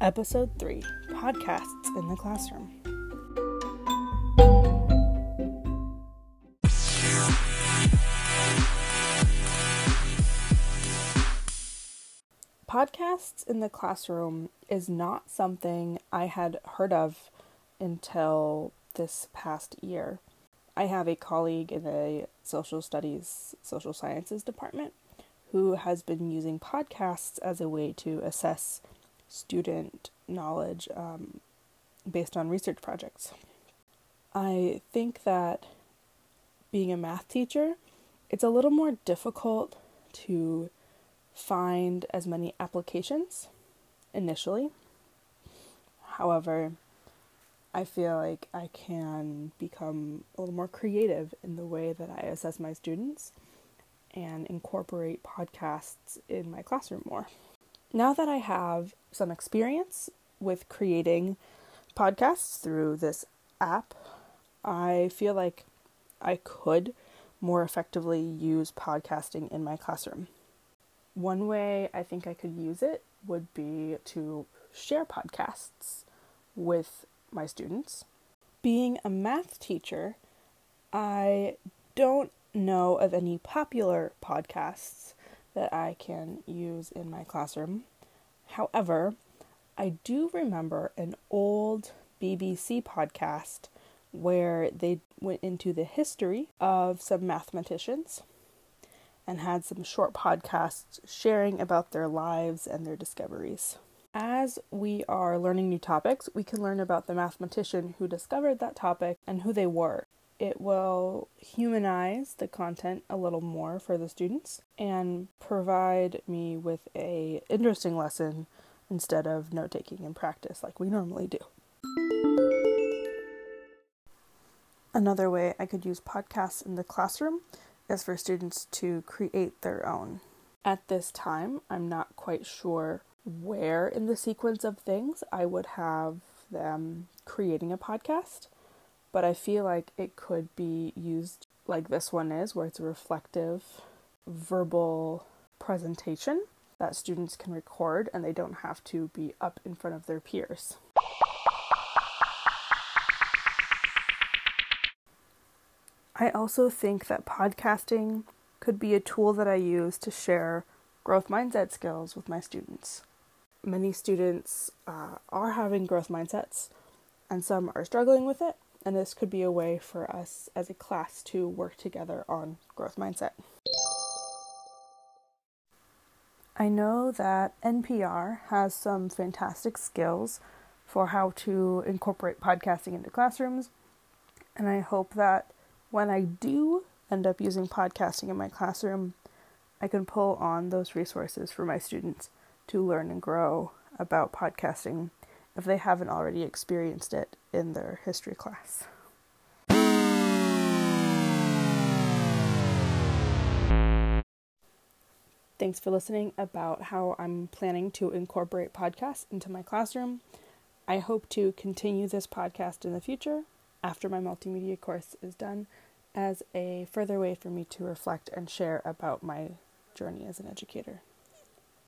Episode 3 Podcasts in the Classroom. Podcasts in the classroom is not something I had heard of until this past year. I have a colleague in the social studies, social sciences department who has been using podcasts as a way to assess student knowledge um, based on research projects. I think that being a math teacher, it's a little more difficult to find as many applications initially. However, I feel like I can become a little more creative in the way that I assess my students and incorporate podcasts in my classroom more. Now that I have some experience with creating podcasts through this app, I feel like I could more effectively use podcasting in my classroom. One way I think I could use it would be to share podcasts with my students. Being a math teacher, I don't know of any popular podcasts that I can use in my classroom. However, I do remember an old BBC podcast where they went into the history of some mathematicians and had some short podcasts sharing about their lives and their discoveries. As we are learning new topics, we can learn about the mathematician who discovered that topic and who they were it will humanize the content a little more for the students and provide me with a interesting lesson instead of note taking and practice like we normally do. Another way I could use podcasts in the classroom is for students to create their own. At this time, I'm not quite sure where in the sequence of things I would have them creating a podcast but I feel like it could be used like this one is, where it's a reflective verbal presentation that students can record and they don't have to be up in front of their peers. I also think that podcasting could be a tool that I use to share growth mindset skills with my students. Many students uh, are having growth mindsets, and some are struggling with it, and this could be a way for us as a class to work together on growth mindset. I know that NPR has some fantastic skills for how to incorporate podcasting into classrooms, and I hope that when I do end up using podcasting in my classroom, I can pull on those resources for my students to learn and grow about podcasting if they haven't already experienced it in their history class. Thanks for listening about how I'm planning to incorporate podcasts into my classroom. I hope to continue this podcast in the future after my multimedia course is done as a further way for me to reflect and share about my journey as an educator.